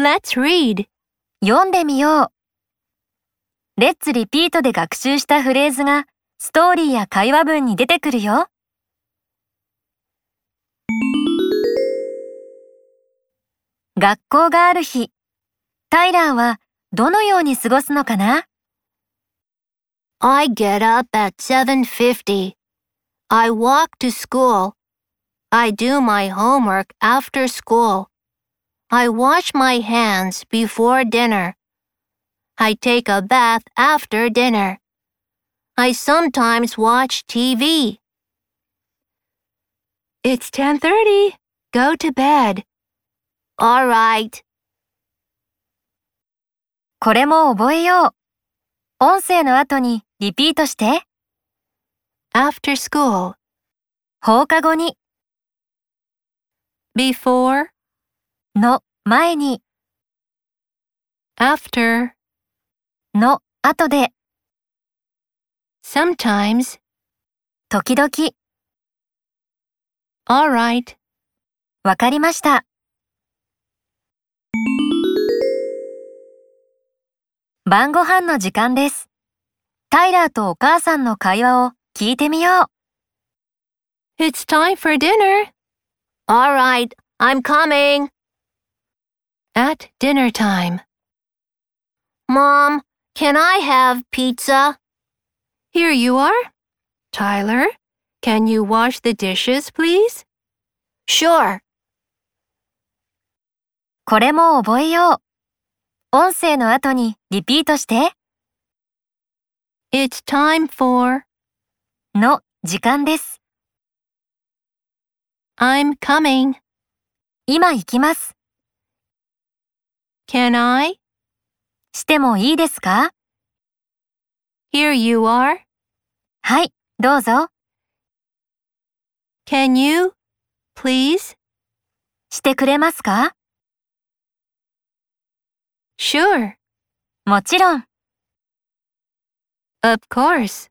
Let's read. 読んでみよう。レッツリピートで学習したフレーズがストーリーや会話文に出てくるよ。学校がある日、タイラーはどのように過ごすのかな？I get up at 7:50. I walk to school. I do my homework after school. I wash my hands before dinner. I take a bath after dinner. I sometimes watch TV. It's 10:30. Go to bed. All right. これも覚えよう。音声の後にリピートして。 After school. 放課後に Before. の 前に After. の後で Sometimes. 時々 All right. わかりました。晩ご飯の時間です。タイラーとお母さんの会話を聞いてみよう。It's time for dinner. All right, I'm coming. At dinner time. Mom, can I have pizza? Here you are. Tyler, can you wash the dishes, please? Sure. これも覚えよう。音声の後にリピートして。It's time for. の時間です。I'm coming. 今行きます。Can I? してもいいですか Here you are. はい、どうぞ。Can you? Please? してくれますか Sure. もちろん。Of course.